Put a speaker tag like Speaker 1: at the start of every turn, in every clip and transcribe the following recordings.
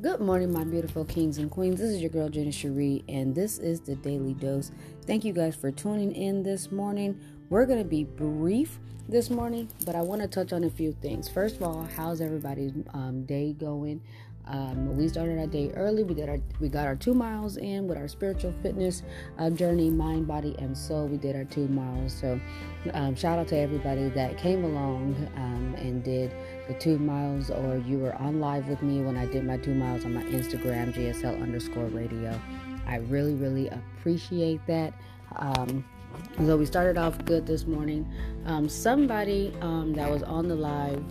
Speaker 1: Good morning, my beautiful kings and queens. This is your girl Jenny Cherie, and this is the Daily Dose. Thank you guys for tuning in this morning. We're to be brief this morning, but I want to touch on a few things. First of all, how's everybody's um, day going? Um, we started our day early. We did our we got our two miles in with our spiritual fitness uh, journey, mind, body, and soul. We did our two miles. So um, shout out to everybody that came along um, and did the two miles, or you were on live with me when I did my two miles on my Instagram, GSL underscore radio. I really, really appreciate that. Um, so we started off good this morning. Um, somebody that was on the live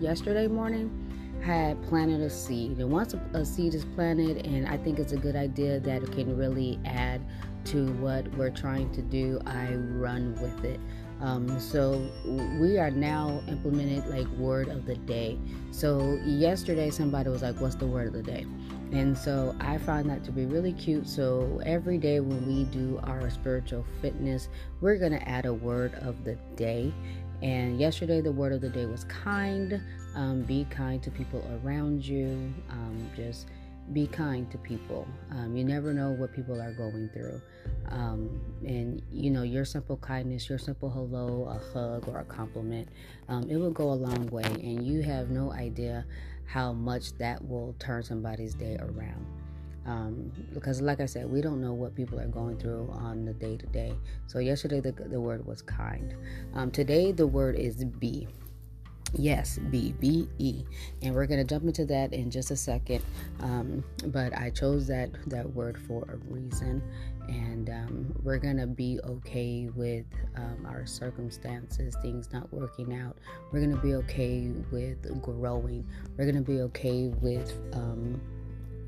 Speaker 1: yesterday morning had planted a seed. And once a, seed is planted, and I think it's a good idea that it can really add to what we're trying to do, I run with it. Um, so we are now implemented like word of the day. So yesterday somebody was like, "What's the word of the day?" And so I find that to be really cute. So every day when we do our spiritual fitness, we're gonna add a word of the day. And yesterday the word of the day was kind. Um, be kind to people around you. Um, just be kind to people. Um, you never know what people are going through. Um, and, you know, your simple kindness, your simple hello, a hug, or a compliment, um, it will go a long way. And you have no idea how much that will turn somebody's day around. Um, because, like I said, we don't know what people are going through on the day to day. So, yesterday the, the word was kind. Um, today, the word is be. Yes, B B E, and we're gonna jump into that in just a second. Um, but I chose that that word for a reason, and um, we're gonna be okay with um, our circumstances, things not working out. We're gonna be okay with growing. We're gonna be okay with um,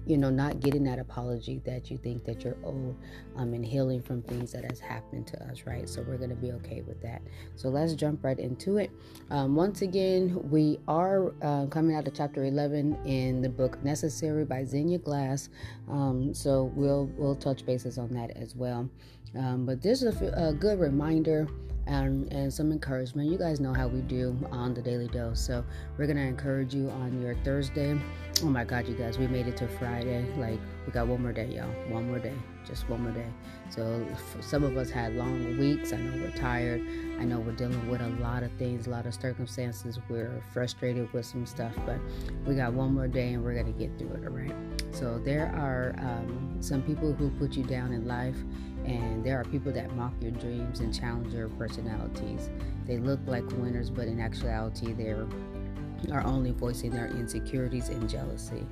Speaker 1: you know, not getting that apology that you think that you're owed um, and healing from things that has happened to us, right? So we're going to be okay with that. So let's jump right into it. Um, once again, we are uh, coming out of chapter 11 in the book Necessary by Zenja Glass. Um, so we'll we'll touch bases on that as well. Um, but this is a, a good reminder and, and some encouragement. You guys know how we do on the Daily Dose. So we're going to encourage you on your Thursday. Oh my God, you guys, we made it to Friday. Like, we got one more day, y'all. One more day. Just one more day. So some of us had long weeks. I know we're tired. I know we're dealing with a lot of things, a lot of circumstances. We're frustrated with some stuff, but we got one more day and we're to get through it, all right? So there are um, some people who put you down in life and there are people that mock your dreams and challenge your personalities. They look like winners, but in actuality, they are only voicing their insecurities and jealousy.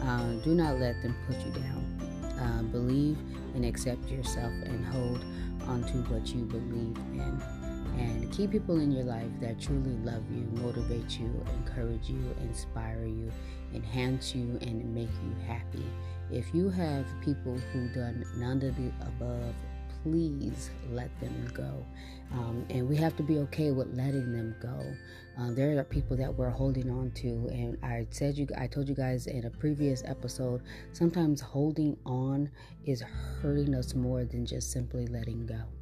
Speaker 1: Uh, do not let them put you down. Uh, believe and accept yourself and hold onto what you believe in. And keep people in your life that truly love you, motivate you, encourage you, inspire you, enhance you, and make you happy. If you have people who done none of the above, please let them go. Um, and we have to be okay with letting them go. Uh, there are people that we're holding on to, and I said you, I told you guys in a previous episode. Sometimes holding on is hurting us more than just simply letting go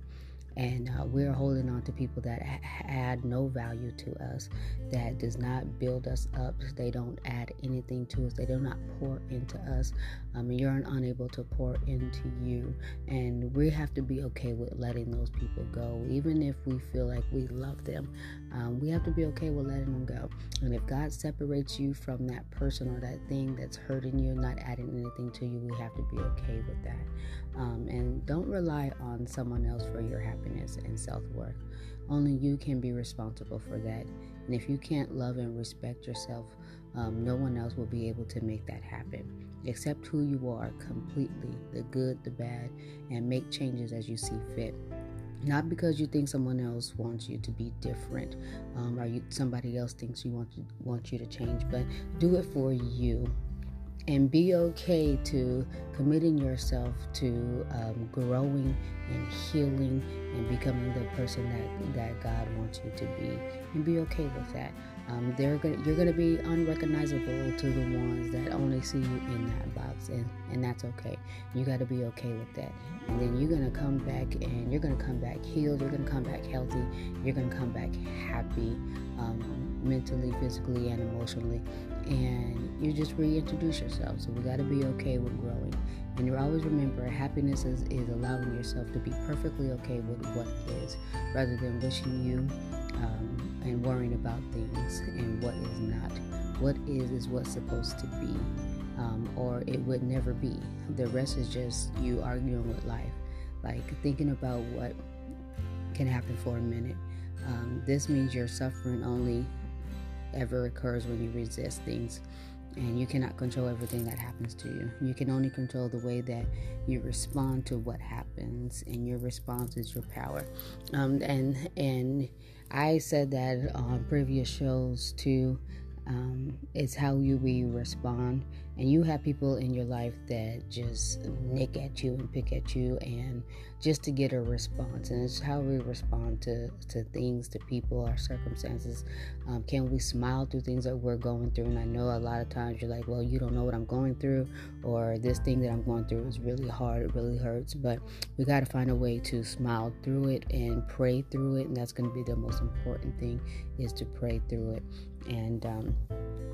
Speaker 1: and uh, we're holding on to people that add no value to us that does not build us up. They don't add anything to us. They do not pour into us. Um, you're unable to pour into you. And we have to be okay with letting those people go. Even if we feel like we love them um, we have to be okay with letting them go. And if god separates you from that person or that thing that's hurting you not adding anything to you we have to be okay with that um, and don't rely on someone else for your happiness and self worth. Only you can be responsible for that. And if you can't love and respect yourself, um, no one else will be able to make that happen. Accept who you are completely the good, the bad, and make changes as you see fit not because you think someone else wants you to be different um, or you, somebody else thinks you want to want you to change but do it for you and be okay to committing yourself to um, growing and healing and becoming the person that, that God wants you to be and be okay with that. Um, they're gonna, you're going to be unrecognizable to the ones that only see you in that box, and, and that's okay. You got to be okay with that. And then you're going to come back and you're going to come back healed, you're going to come back healthy, you're going to come back happy um, mentally, physically, and emotionally. And you just reintroduce yourself. So we got to be okay with growing. And you always remember happiness is, is allowing yourself to be perfectly okay with what is rather than wishing you um, and worrying about things and what is not. What is is what's supposed to be, um, or it would never be. The rest is just you arguing with life, like thinking about what can happen for a minute. Um, this means your suffering only ever occurs when you resist things and you cannot control everything that happens to you. You can only control the way that you respond to what happens, and your response is your power. Um, and and I said that on previous shows too. Um, it's how you we respond. And you have people in your life that just nick at you and pick at you and just to get a response. And it's how we respond to, to things to people our circumstances. Um, can we smile through things that we're going through? And i know a lot of times you're like well you don't know what i'm going through or this thing that i'm going through is really hard. It really hurts. But we got to find a way to smile through it and pray through it. And that's going to be the most important thing is to pray through it and um,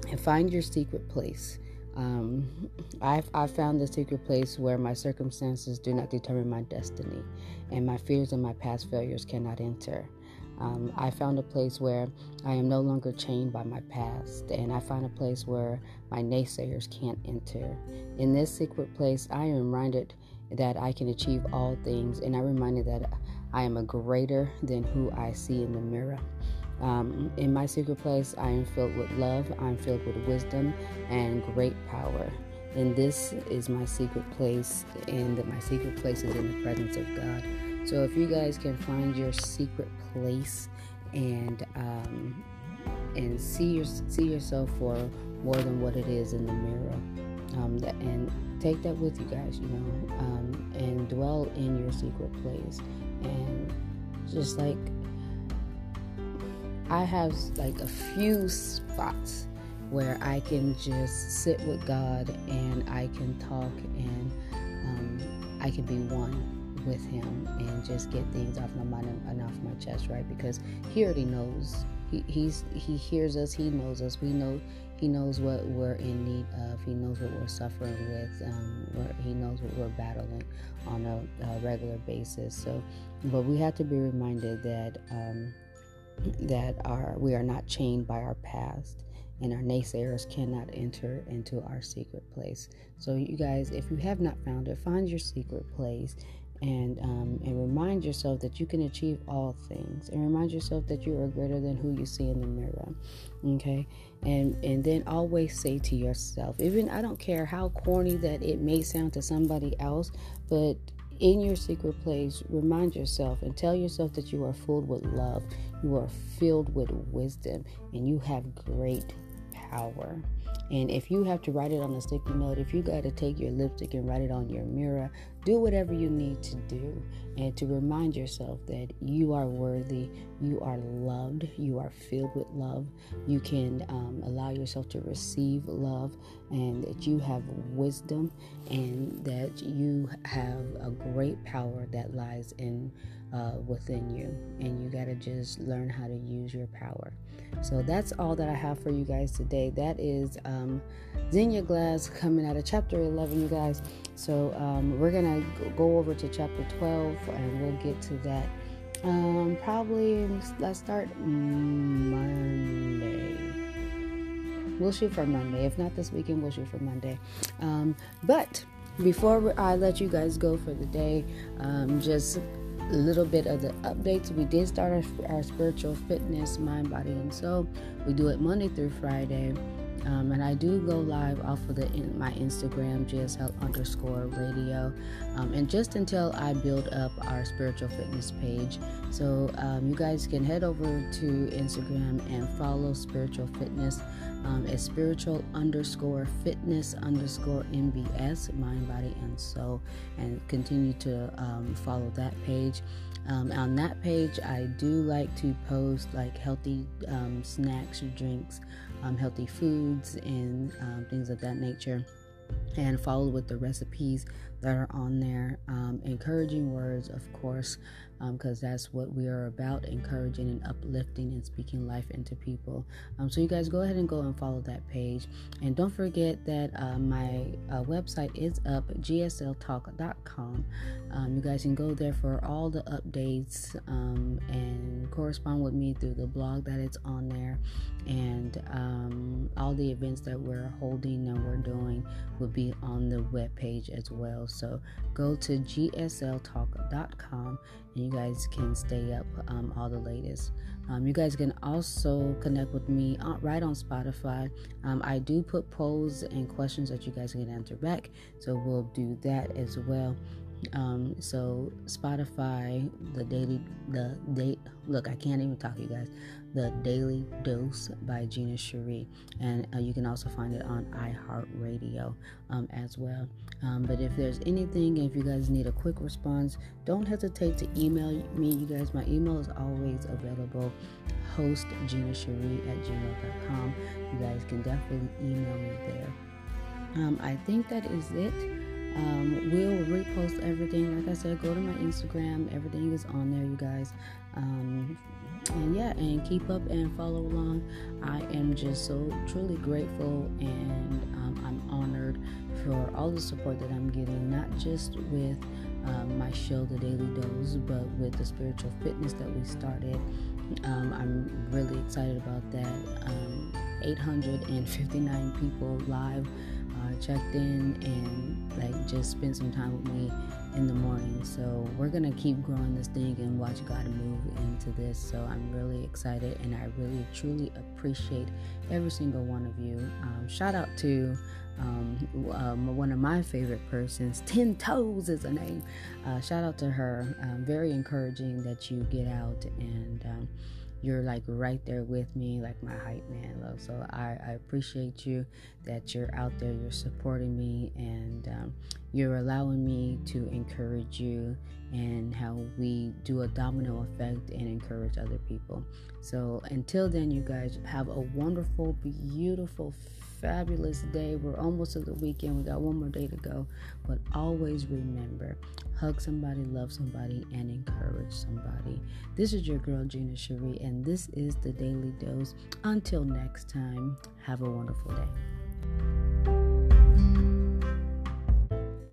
Speaker 1: and find your secret place um, I've, i found the secret place where my circumstances do not determine my destiny, and my fears and my past failures cannot enter. Um, I found a place where I am no longer chained by my past, and I find a place where my naysayers can't enter. In this secret place, I am reminded that I can achieve all things, and I'm reminded that I am a greater than who I see in the mirror. Um, in my secret place, I am filled with love, I'm filled with wisdom and great power. And this is my secret place, and my secret place is in the presence of God. So if you guys can find your secret place and um, and see your see yourself for more than what it is in the mirror, um, and take that with you guys, you know, um, and dwell in your secret place, and just like I have like a few spots where I can just sit with God and I can talk and um, I can be one with Him and just get things off my mind and off my chest, right? Because He already knows. He, he's He hears us. He knows us. We know. He knows what we're in need of. He knows what we're suffering with. Um, he knows what we're battling on a, a, regular basis. So, but we have to be reminded that. Um, that are we are not chained by our past and our naysayers cannot enter into our secret place. So, you guys, if you have not found it, find your secret place and um, and remind yourself that you can achieve all things, and remind yourself that you are greater than who you see in the mirror. Okay, and and then always say to yourself, even I don't care how corny that it may sound to somebody else, but in your secret place, remind yourself and tell yourself that you are filled with love, you are filled with wisdom, and you have great And if you have to write it on a sticky note, if you got to take your lipstick and write it on your mirror, do whatever you need to do and to remind yourself that you are worthy, you are loved, you are filled with love. You can um, allow yourself to receive love and that you have wisdom and that you have a great power that lies in uh, within you. And you got to just learn how to use your power. So that's all that I have for you guys today. That is um, Zenja Glass coming out of chapter 11, you guys. So um, we're going to go over to chapter 12 and we'll get to that. Um, probably let's start Monday. We'll shoot for Monday. If not this weekend, we'll shoot for Monday. Um, but before I let you guys go for the day, um, just little bit of the updates. We did start our, our spiritual fitness, mind, body, and soul. We do it Monday through Friday. Um, and I do go live off of the in, my Instagram, GSL underscore radio, um, and just until I build up our spiritual fitness page. So um, you guys can head over to Instagram and follow spiritual fitness. Um, it's spiritual underscore fitness underscore MBS, mind, body, and soul, and continue to um, follow that page. Um, on that page, I do like to post like healthy um, snacks or drinks, um, healthy foods, and um, things of that nature. And follow with the recipes that are on there. Um, encouraging words, of course, because um, that's what we are about encouraging and uplifting and speaking life into people. Um, so, you guys go ahead and go and follow that page. And don't forget that uh, my uh, website is up, gsltalk.com. Um, you guys can go there for all the updates um, and correspond with me through the blog that it's on there. And um, all the events that we're holding and we're doing will be on the web page as well. So, go to gsltalk.com and you guys can stay up um, all the latest. Um, you guys can also connect with me on, right on Spotify. Um, I do put polls and questions that you guys can answer back, so we'll do that as well. Um, so Spotify, the daily, the date. Look, I can't even talk, you guys. The Daily Dose by Gina Cherie, and uh, you can also find it on iHeartRadio um, as well. Um, but if there's anything, if you guys need a quick response, don't hesitate to email me. You guys, my email is always available. Host Gina Cherie at gmail.com. You guys can definitely email me there. Um, I think that is it. Um, we'll repost everything. Like I said, go to my Instagram. Everything is on there, you guys. Um, and yeah, and keep up and follow along. I am just so truly grateful and um, I'm honored for all the support that I'm getting, not just with um, my show, The Daily Dose, but with the spiritual fitness that we started. Um, I'm really excited about that. Um, 859 people live checked in and like just spent some time with me in the morning. So we're gonna keep growing this thing and watch God move into this. So I'm really excited and I really truly appreciate every single one of you. Um, shout out to um, um, one of my favorite persons, Ten Toes is a name. Uh, shout out to her. Um, very encouraging that you get out and um, you're like right there with me, like my hype man, love. So I, I appreciate you that you're out there, you're supporting me, and um, you're allowing me to encourage you and how we do a domino effect and encourage other people. So until then, you guys have a wonderful, beautiful, fabulous day. We're almost to the weekend. We got one more day to go. But always remember hug somebody, love somebody, and encourage somebody. This is your girl, Gina Cherie, and this is the Daily Dose. Until next time, have a wonderful day. thank you